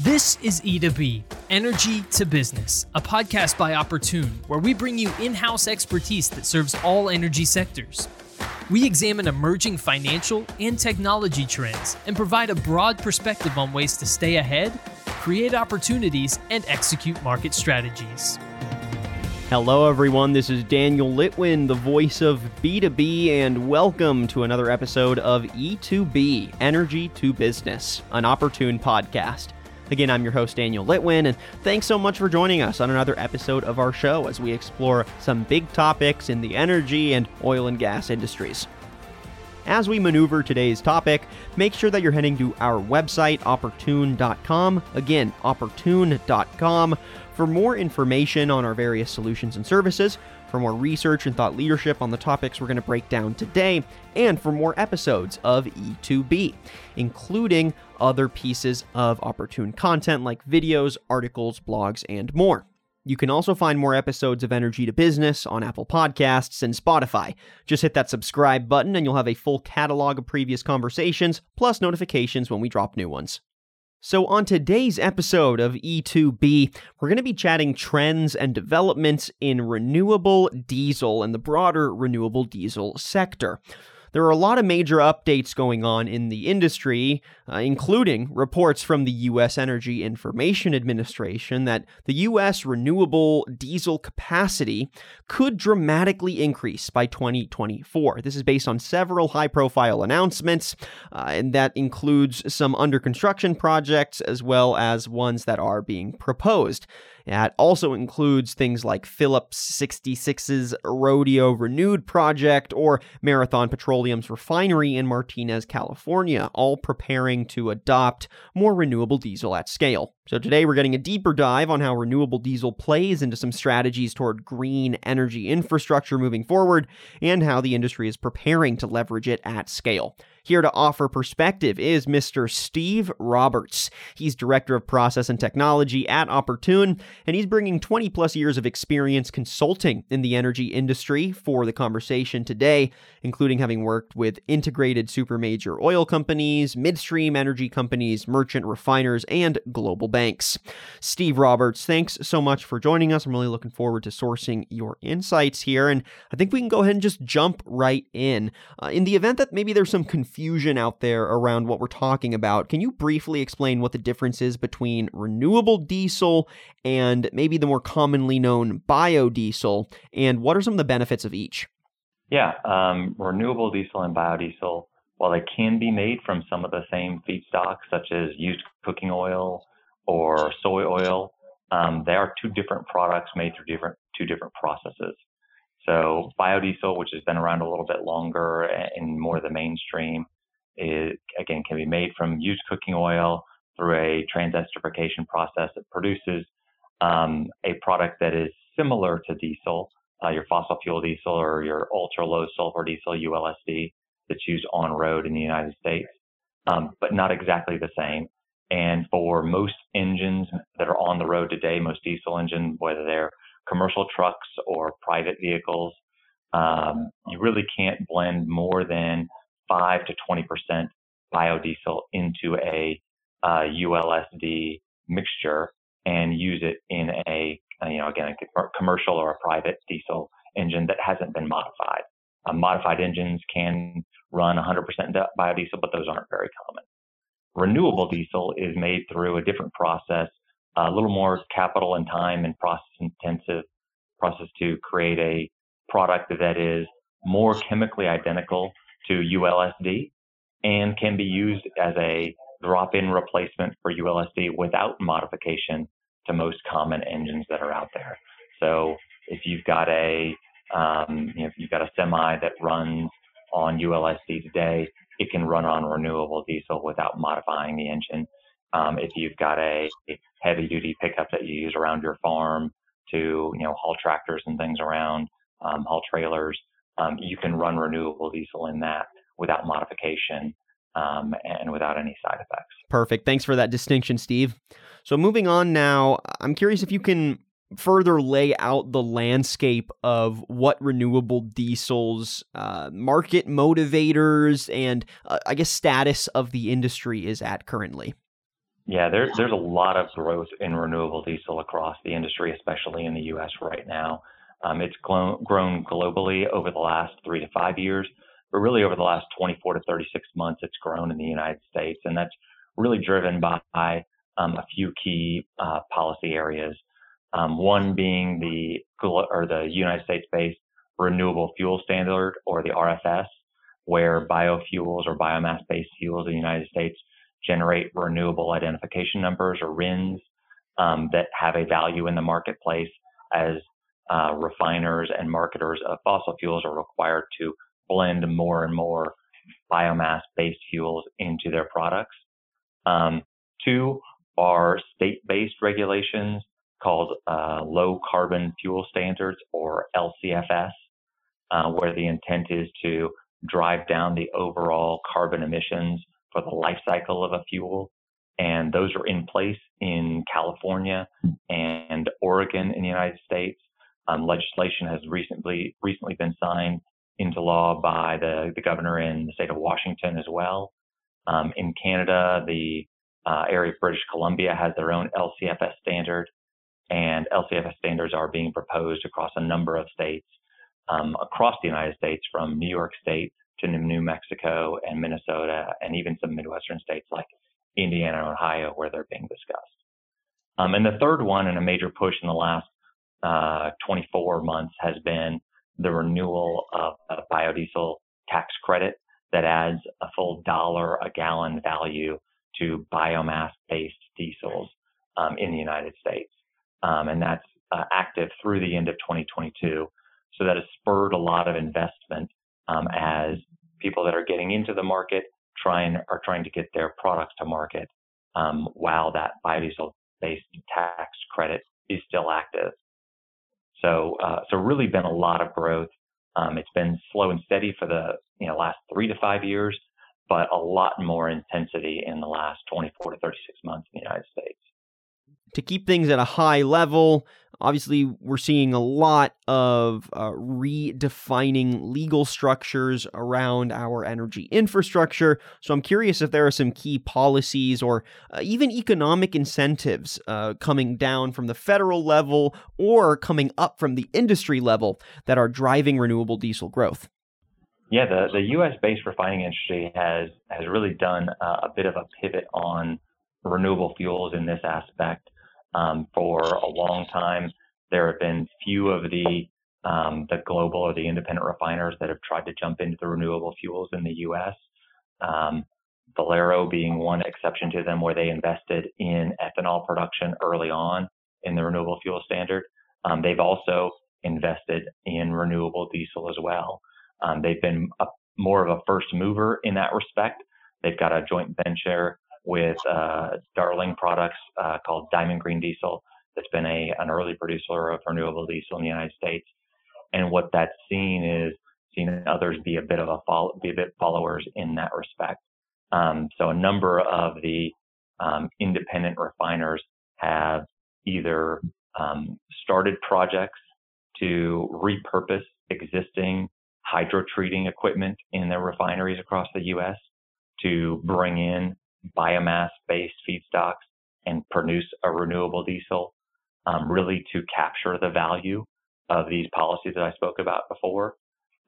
This is E2B, Energy to Business, a podcast by Opportune, where we bring you in house expertise that serves all energy sectors. We examine emerging financial and technology trends and provide a broad perspective on ways to stay ahead, create opportunities, and execute market strategies. Hello, everyone. This is Daniel Litwin, the voice of B2B, and welcome to another episode of E2B Energy to Business, an Opportune podcast. Again, I'm your host, Daniel Litwin, and thanks so much for joining us on another episode of our show as we explore some big topics in the energy and oil and gas industries. As we maneuver today's topic, make sure that you're heading to our website, opportune.com. Again, opportune.com for more information on our various solutions and services, for more research and thought leadership on the topics we're going to break down today, and for more episodes of E2B, including other pieces of opportune content like videos, articles, blogs, and more. You can also find more episodes of Energy to Business on Apple Podcasts and Spotify. Just hit that subscribe button and you'll have a full catalog of previous conversations, plus notifications when we drop new ones. So, on today's episode of E2B, we're going to be chatting trends and developments in renewable diesel and the broader renewable diesel sector. There are a lot of major updates going on in the industry, uh, including reports from the U.S. Energy Information Administration that the U.S. renewable diesel capacity could dramatically increase by 2024. This is based on several high profile announcements, uh, and that includes some under construction projects as well as ones that are being proposed. That also includes things like Phillips 66's Rodeo Renewed project or Marathon Petroleum's refinery in Martinez, California, all preparing to adopt more renewable diesel at scale. So, today we're getting a deeper dive on how renewable diesel plays into some strategies toward green energy infrastructure moving forward and how the industry is preparing to leverage it at scale. Here to offer perspective is Mr. Steve Roberts. He's Director of Process and Technology at Opportune, and he's bringing 20 plus years of experience consulting in the energy industry for the conversation today, including having worked with integrated super major oil companies, midstream energy companies, merchant refiners, and global banks. Steve Roberts, thanks so much for joining us. I'm really looking forward to sourcing your insights here, and I think we can go ahead and just jump right in. Uh, in the event that maybe there's some confusion, confusion out there around what we're talking about. Can you briefly explain what the difference is between renewable diesel and maybe the more commonly known biodiesel, and what are some of the benefits of each? Yeah, um, renewable diesel and biodiesel, while they can be made from some of the same feedstocks, such as used cooking oil or soy oil, um, they are two different products made through different two different processes. So biodiesel, which has been around a little bit longer and more of the mainstream, it again can be made from used cooking oil through a transesterification process that produces um, a product that is similar to diesel, uh, your fossil fuel diesel or your ultra low sulfur diesel ULSD that's used on road in the United States, um, but not exactly the same. And for most engines that are on the road today, most diesel engines, whether they're commercial trucks or private vehicles, um, you really can't blend more than 5 to 20% biodiesel into a uh, ULSD mixture and use it in a, you know, again, a commercial or a private diesel engine that hasn't been modified. Uh, modified engines can run 100% biodiesel, but those aren't very common. Renewable diesel is made through a different process a little more capital and time and process intensive process to create a product that is more chemically identical to ULSD and can be used as a drop-in replacement for ULSD without modification to most common engines that are out there. So if you've got a um, if you've got a semi that runs on ULSD today, it can run on renewable diesel without modifying the engine. Um, if you've got a heavy duty pickup that you use around your farm to, you know, haul tractors and things around, um, haul trailers, um, you can run renewable diesel in that without modification um, and without any side effects. Perfect. Thanks for that distinction, Steve. So moving on now, I'm curious if you can further lay out the landscape of what renewable diesels uh, market motivators and uh, I guess status of the industry is at currently. Yeah, there, there's a lot of growth in renewable diesel across the industry, especially in the U.S. right now. Um, it's grown, grown globally over the last three to five years, but really over the last 24 to 36 months, it's grown in the United States, and that's really driven by um, a few key uh, policy areas. Um, one being the or the United States-based Renewable Fuel Standard, or the RFS, where biofuels or biomass-based fuels in the United States generate renewable identification numbers or RINs um, that have a value in the marketplace as uh, refiners and marketers of fossil fuels are required to blend more and more biomass based fuels into their products. Um, two are state based regulations called uh, low carbon fuel standards or LCFS, uh, where the intent is to drive down the overall carbon emissions for the life cycle of a fuel. And those are in place in California and Oregon in the United States. Um, legislation has recently recently been signed into law by the, the governor in the state of Washington as well. Um, in Canada, the uh, area of British Columbia has their own LCFS standard, and LCFS standards are being proposed across a number of states um, across the United States, from New York State to New Mexico and Minnesota, and even some Midwestern states like Indiana and Ohio, where they're being discussed. Um, and the third one, and a major push in the last uh, 24 months, has been the renewal of a biodiesel tax credit that adds a full dollar a gallon value to biomass based diesels um, in the United States. Um, and that's uh, active through the end of 2022. So that has spurred a lot of investment um, as people that are getting into the market trying are trying to get their products to market um, while that biodiesel based tax credit is still active. So, uh, so really been a lot of growth. Um, it's been slow and steady for the you know last three to five years, but a lot more intensity in the last 24 to 36 months in the United States to keep things at a high level. Obviously, we're seeing a lot of uh, redefining legal structures around our energy infrastructure. So, I'm curious if there are some key policies or uh, even economic incentives uh, coming down from the federal level or coming up from the industry level that are driving renewable diesel growth. Yeah, the, the U.S. based refining industry has has really done a bit of a pivot on renewable fuels in this aspect. Um, for a long time, there have been few of the um, the global or the independent refiners that have tried to jump into the renewable fuels in the U.S. Um, Valero being one exception to them, where they invested in ethanol production early on in the renewable fuel standard. Um, they've also invested in renewable diesel as well. Um, they've been a, more of a first mover in that respect. They've got a joint venture with uh, Darling Products uh, called Diamond Green Diesel. That's been a an early producer of renewable diesel in the United States. And what that's seen is seen others be a bit of a follow, be a bit followers in that respect. Um, so a number of the um, independent refiners have either um, started projects to repurpose existing hydro treating equipment in their refineries across the U.S. to bring in biomass based feedstocks and produce a renewable diesel, um, really to capture the value of these policies that I spoke about before.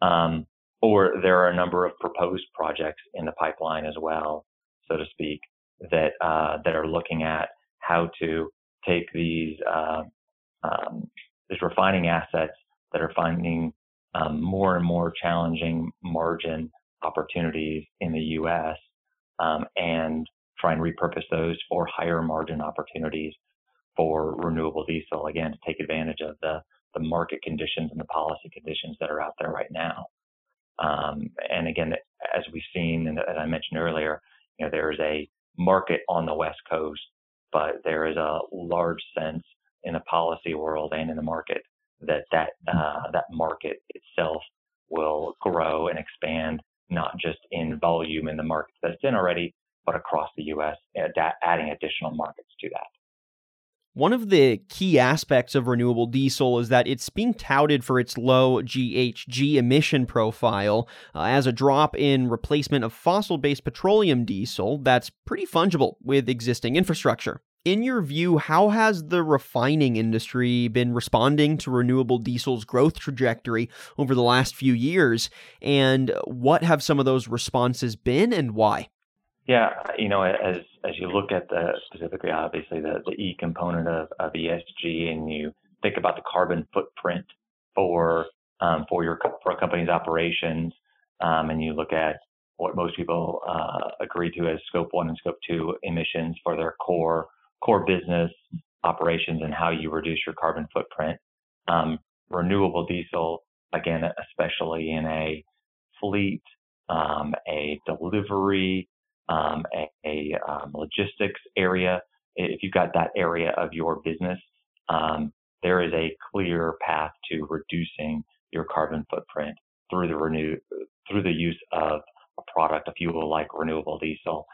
Um, or there are a number of proposed projects in the pipeline as well, so to speak, that uh, that are looking at how to take these uh, um, these refining assets that are finding um, more and more challenging margin opportunities in the U.S um, and try and repurpose those for higher margin opportunities for renewable diesel, again, to take advantage of the, the market conditions and the policy conditions that are out there right now. Um, and again, as we've seen, and as I mentioned earlier, you know, there is a market on the West Coast, but there is a large sense in the policy world and in the market that that uh, that market itself will grow and expand not just in volume in the markets that it's in already, but across the U.S., adding additional markets to that. One of the key aspects of renewable diesel is that it's being touted for its low GHG emission profile uh, as a drop in replacement of fossil based petroleum diesel that's pretty fungible with existing infrastructure. In your view, how has the refining industry been responding to renewable diesel's growth trajectory over the last few years? And what have some of those responses been and why? Yeah, you know, as as you look at the specifically, obviously the, the E component of, of ESG, and you think about the carbon footprint for um, for your for a company's operations, um, and you look at what most people uh, agree to as scope one and scope two emissions for their core core business operations and how you reduce your carbon footprint. Um, renewable diesel, again, especially in a fleet, um, a delivery, um, a, a um, logistics area, if you've got that area of your business, um, there is a clear path to reducing your carbon footprint through the renew through the use of a product, a fuel like renewable diesel.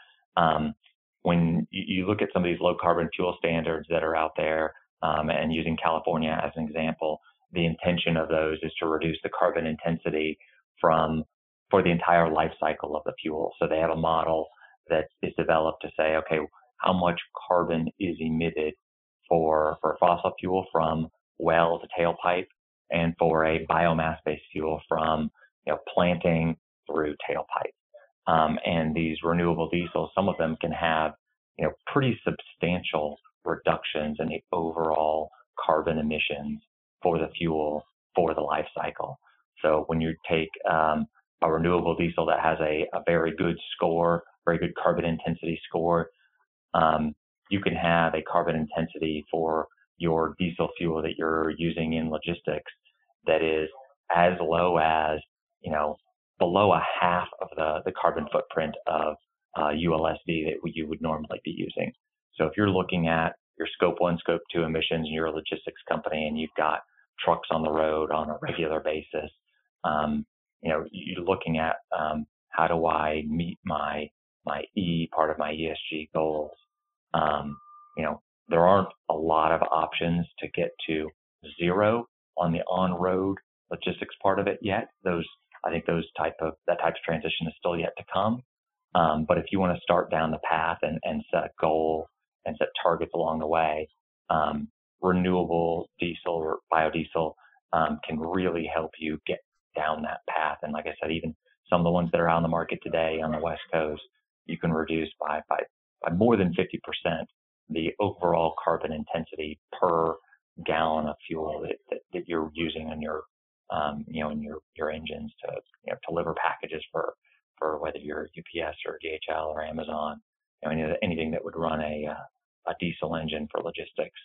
When you look at some of these low carbon fuel standards that are out there, um, and using California as an example, the intention of those is to reduce the carbon intensity from for the entire life cycle of the fuel. So they have a model that is developed to say, okay, how much carbon is emitted for, for fossil fuel from well to tailpipe and for a biomass based fuel from, you know, planting through tailpipe. Um, and these renewable diesels, some of them can have, you know, pretty substantial reductions in the overall carbon emissions for the fuel for the life cycle. So when you take um, a renewable diesel that has a, a very good score very good carbon intensity score. Um, you can have a carbon intensity for your diesel fuel that you're using in logistics that is as low as, you know, below a half of the, the carbon footprint of uh, ULSD that you would normally be using. So if you're looking at your scope one, scope two emissions in your logistics company and you've got trucks on the road on a regular basis, um, you know, you're looking at um, how do I meet my my E part of my ESG goals. Um, you know, there aren't a lot of options to get to zero on the on-road logistics part of it yet. Those, I think, those type of that type of transition is still yet to come. Um, but if you want to start down the path and, and set a goal and set targets along the way, um, renewable diesel or biodiesel um, can really help you get down that path. And like I said, even some of the ones that are on the market today on the West Coast, you can reduce by, by, by more than 50% the overall carbon intensity per gallon of fuel that, that, that you're using in your, um, you know, in your, your engines to, you know, deliver packages for, for whether you're UPS or DHL or Amazon, you know, any, anything that would run a, uh, a diesel engine for logistics,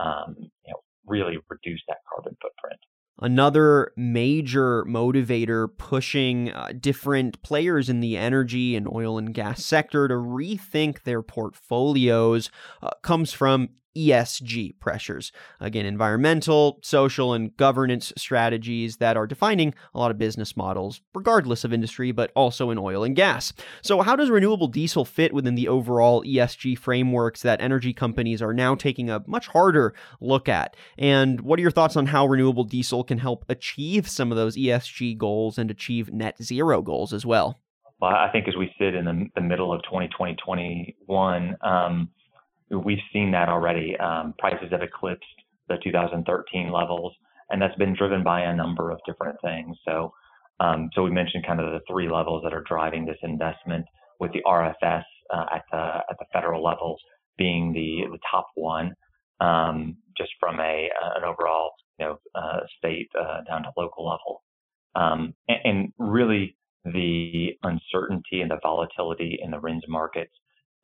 um, you know, really reduce that carbon footprint. Another major motivator pushing uh, different players in the energy and oil and gas sector to rethink their portfolios uh, comes from ESG pressures. Again, environmental, social, and governance strategies that are defining a lot of business models, regardless of industry, but also in oil and gas. So, how does renewable diesel fit within the overall ESG frameworks that energy companies are now taking a much harder look at? And what are your thoughts on how renewable diesel can help achieve some of those ESG goals and achieve net zero goals as well? Well, I think as we sit in the, the middle of 2020, 2021, um, we've seen that already. Um, prices have eclipsed the 2013 levels, and that's been driven by a number of different things. So, um, so we mentioned kind of the three levels that are driving this investment, with the RFS uh, at the at the federal level being the the top one, um, just from a an overall you know uh, state uh, down to local level, um, and, and really the uncertainty and the volatility in the RINs markets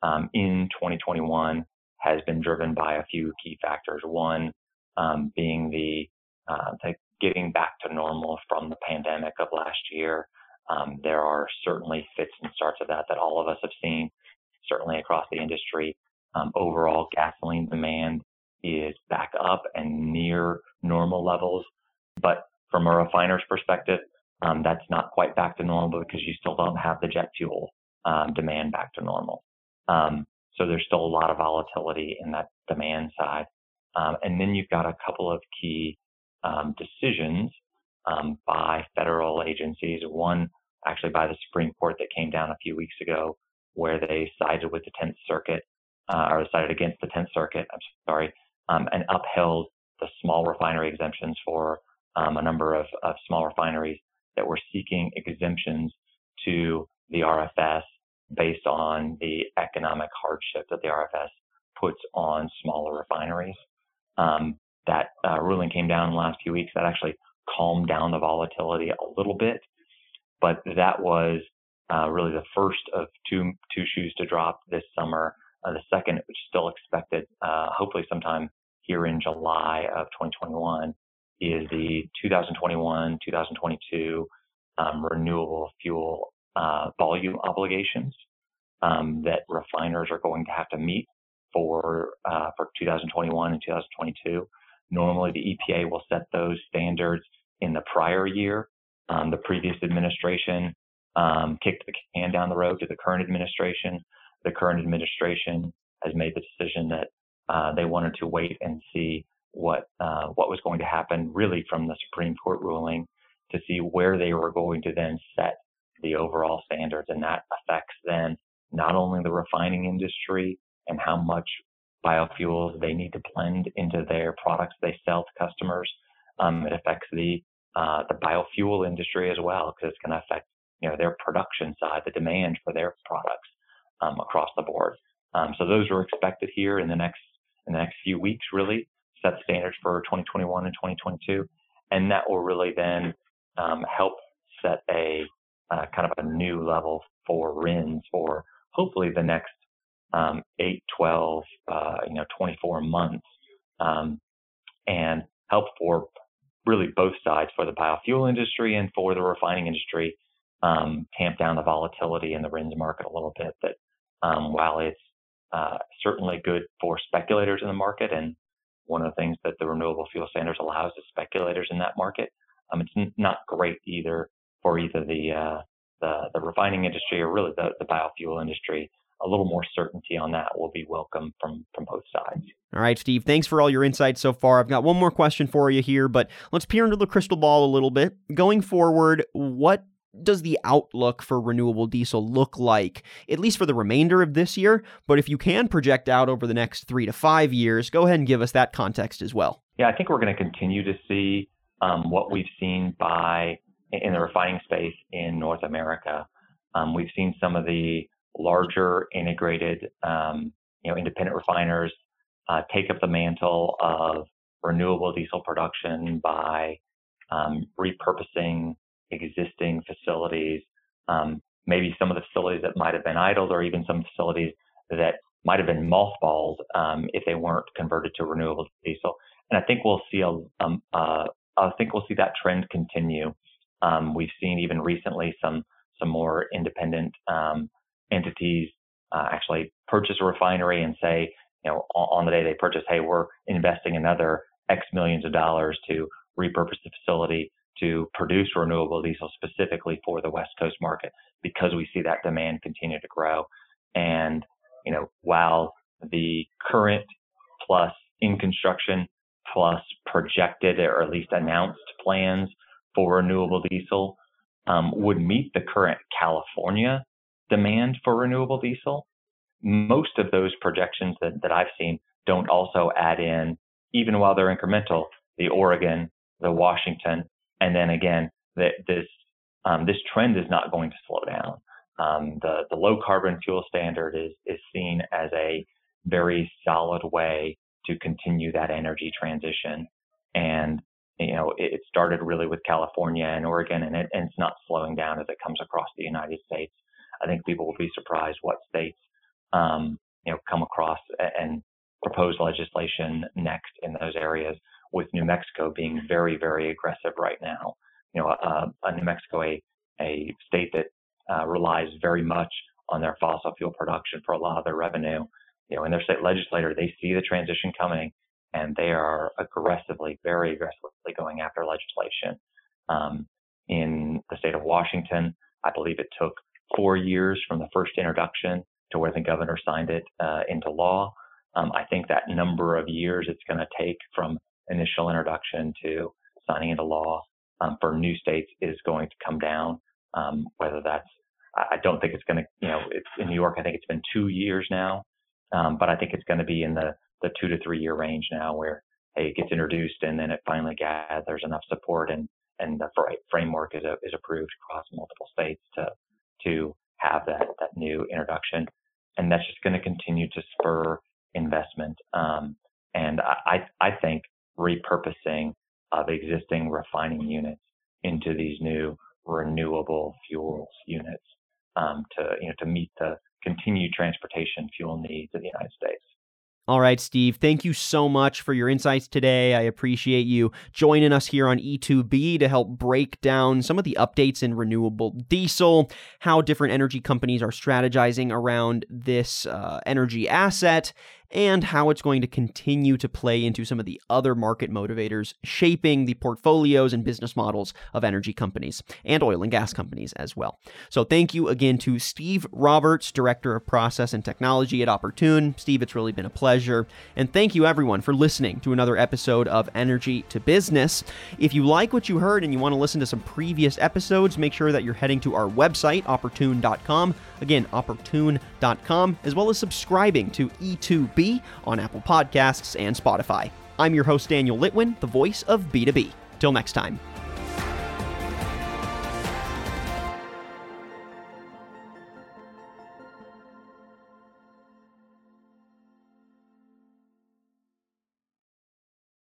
um, in 2021 has been driven by a few key factors. One um, being the, uh, the, getting back to normal from the pandemic of last year. Um, there are certainly fits and starts of that that all of us have seen, certainly across the industry. Um, overall, gasoline demand is back up and near normal levels, but from a refiner's perspective, um, that's not quite back to normal because you still don't have the jet fuel um, demand back to normal. So there's still a lot of volatility in that demand side. Um, and then you've got a couple of key um, decisions um, by federal agencies. One actually by the Supreme Court that came down a few weeks ago, where they sided with the 10th Circuit, uh, or sided against the 10th Circuit. I'm sorry, um, and upheld the small refinery exemptions for um, a number of, of small refineries that were seeking exemptions to the RFS based on the economic hardship that the RFS puts on smaller refineries. Um, that uh, ruling came down in the last few weeks. That actually calmed down the volatility a little bit, but that was uh, really the first of two two shoes to drop this summer. Uh, the second, which is still expected, uh, hopefully sometime here in July of 2021, is the 2021-2022 um, renewable fuel uh, volume obligations um, that refiners are going to have to meet for uh, for 2021 and 2022. Normally, the EPA will set those standards in the prior year. Um, the previous administration um, kicked the can down the road to the current administration. The current administration has made the decision that uh, they wanted to wait and see what uh, what was going to happen, really from the Supreme Court ruling, to see where they were going to then set the overall standards, and that affects then not only the refining industry and how much biofuels they need to blend into their products they sell to customers. Um, it affects the uh, the biofuel industry as well because it's going to affect you know their production side, the demand for their products um, across the board. Um, so those are expected here in the next in the next few weeks, really set standards for 2021 and 2022, and that will really then um, help set a uh, kind of a new level for RINs for hopefully the next um, 8, 12, uh, you know, 24 months, um, and help for really both sides for the biofuel industry and for the refining industry, um, tamp down the volatility in the RINs market a little bit. That um, while it's uh, certainly good for speculators in the market, and one of the things that the renewable fuel standards allows is speculators in that market. Um, it's n- not great either for either the, uh, the the refining industry or really the, the biofuel industry a little more certainty on that will be welcome from from both sides. All right, Steve, thanks for all your insights so far. I've got one more question for you here, but let's peer into the crystal ball a little bit. Going forward, what does the outlook for renewable diesel look like, at least for the remainder of this year? But if you can project out over the next three to five years, go ahead and give us that context as well. Yeah, I think we're going to continue to see um, what we've seen by in the refining space in North America. Um, we've seen some of the larger integrated, um, you know, independent refiners uh, take up the mantle of renewable diesel production by um, repurposing existing facilities, um, maybe some of the facilities that might have been idled, or even some facilities that might have been mothballed um, if they weren't converted to renewable diesel. And I think we'll see a, um, uh, I think we'll see that trend continue. Um, we've seen even recently some some more independent um, entities uh, actually purchase a refinery and say, you know, on, on the day they purchase, hey, we're investing another X millions of dollars to repurpose the facility to produce renewable diesel specifically for the West Coast market because we see that demand continue to grow. And, you know, while the current plus in construction plus projected or at least announced plans for renewable diesel um, would meet the current California demand for renewable diesel. Most of those projections that, that I've seen don't also add in, even while they're incremental, the Oregon, the Washington, and then again, this um, this trend is not going to slow down. Um, the the low carbon fuel standard is is seen as a very solid way to continue that energy transition, and you know it, started really with California and Oregon, and, it, and it's not slowing down as it comes across the United States. I think people will be surprised what states, um, you know, come across and propose legislation next in those areas. With New Mexico being very, very aggressive right now. You know, uh, uh, New Mexico, a, a state that uh, relies very much on their fossil fuel production for a lot of their revenue. You know, in their state legislature, they see the transition coming, and they are aggressively, very aggressively going after legislation. Um, in the state of Washington, I believe it took four years from the first introduction to where the governor signed it uh, into law. Um, I think that number of years it's going to take from initial introduction to signing into law um, for new states is going to come down. Um, whether that's, I don't think it's going to, you know, in New York. I think it's been two years now, um, but I think it's going to be in the the two to three year range now, where hey, it gets introduced and then it finally gathers enough support and and the framework is a, is approved across multiple states to to have that that new introduction, and that's just going to continue to spur investment. Um, and I I think repurposing of existing refining units into these new renewable fuels units um, to you know to meet the continued transportation fuel needs of the United States. All right, Steve, thank you so much for your insights today. I appreciate you joining us here on E2B to help break down some of the updates in renewable diesel, how different energy companies are strategizing around this uh, energy asset, and how it's going to continue to play into some of the other market motivators shaping the portfolios and business models of energy companies and oil and gas companies as well. So, thank you again to Steve Roberts, Director of Process and Technology at Opportune. Steve, it's really been a pleasure. And thank you, everyone, for listening to another episode of Energy to Business. If you like what you heard and you want to listen to some previous episodes, make sure that you're heading to our website, opportune.com. Again, opportune.com, as well as subscribing to E2B on Apple Podcasts and Spotify. I'm your host, Daniel Litwin, the voice of B2B. Till next time.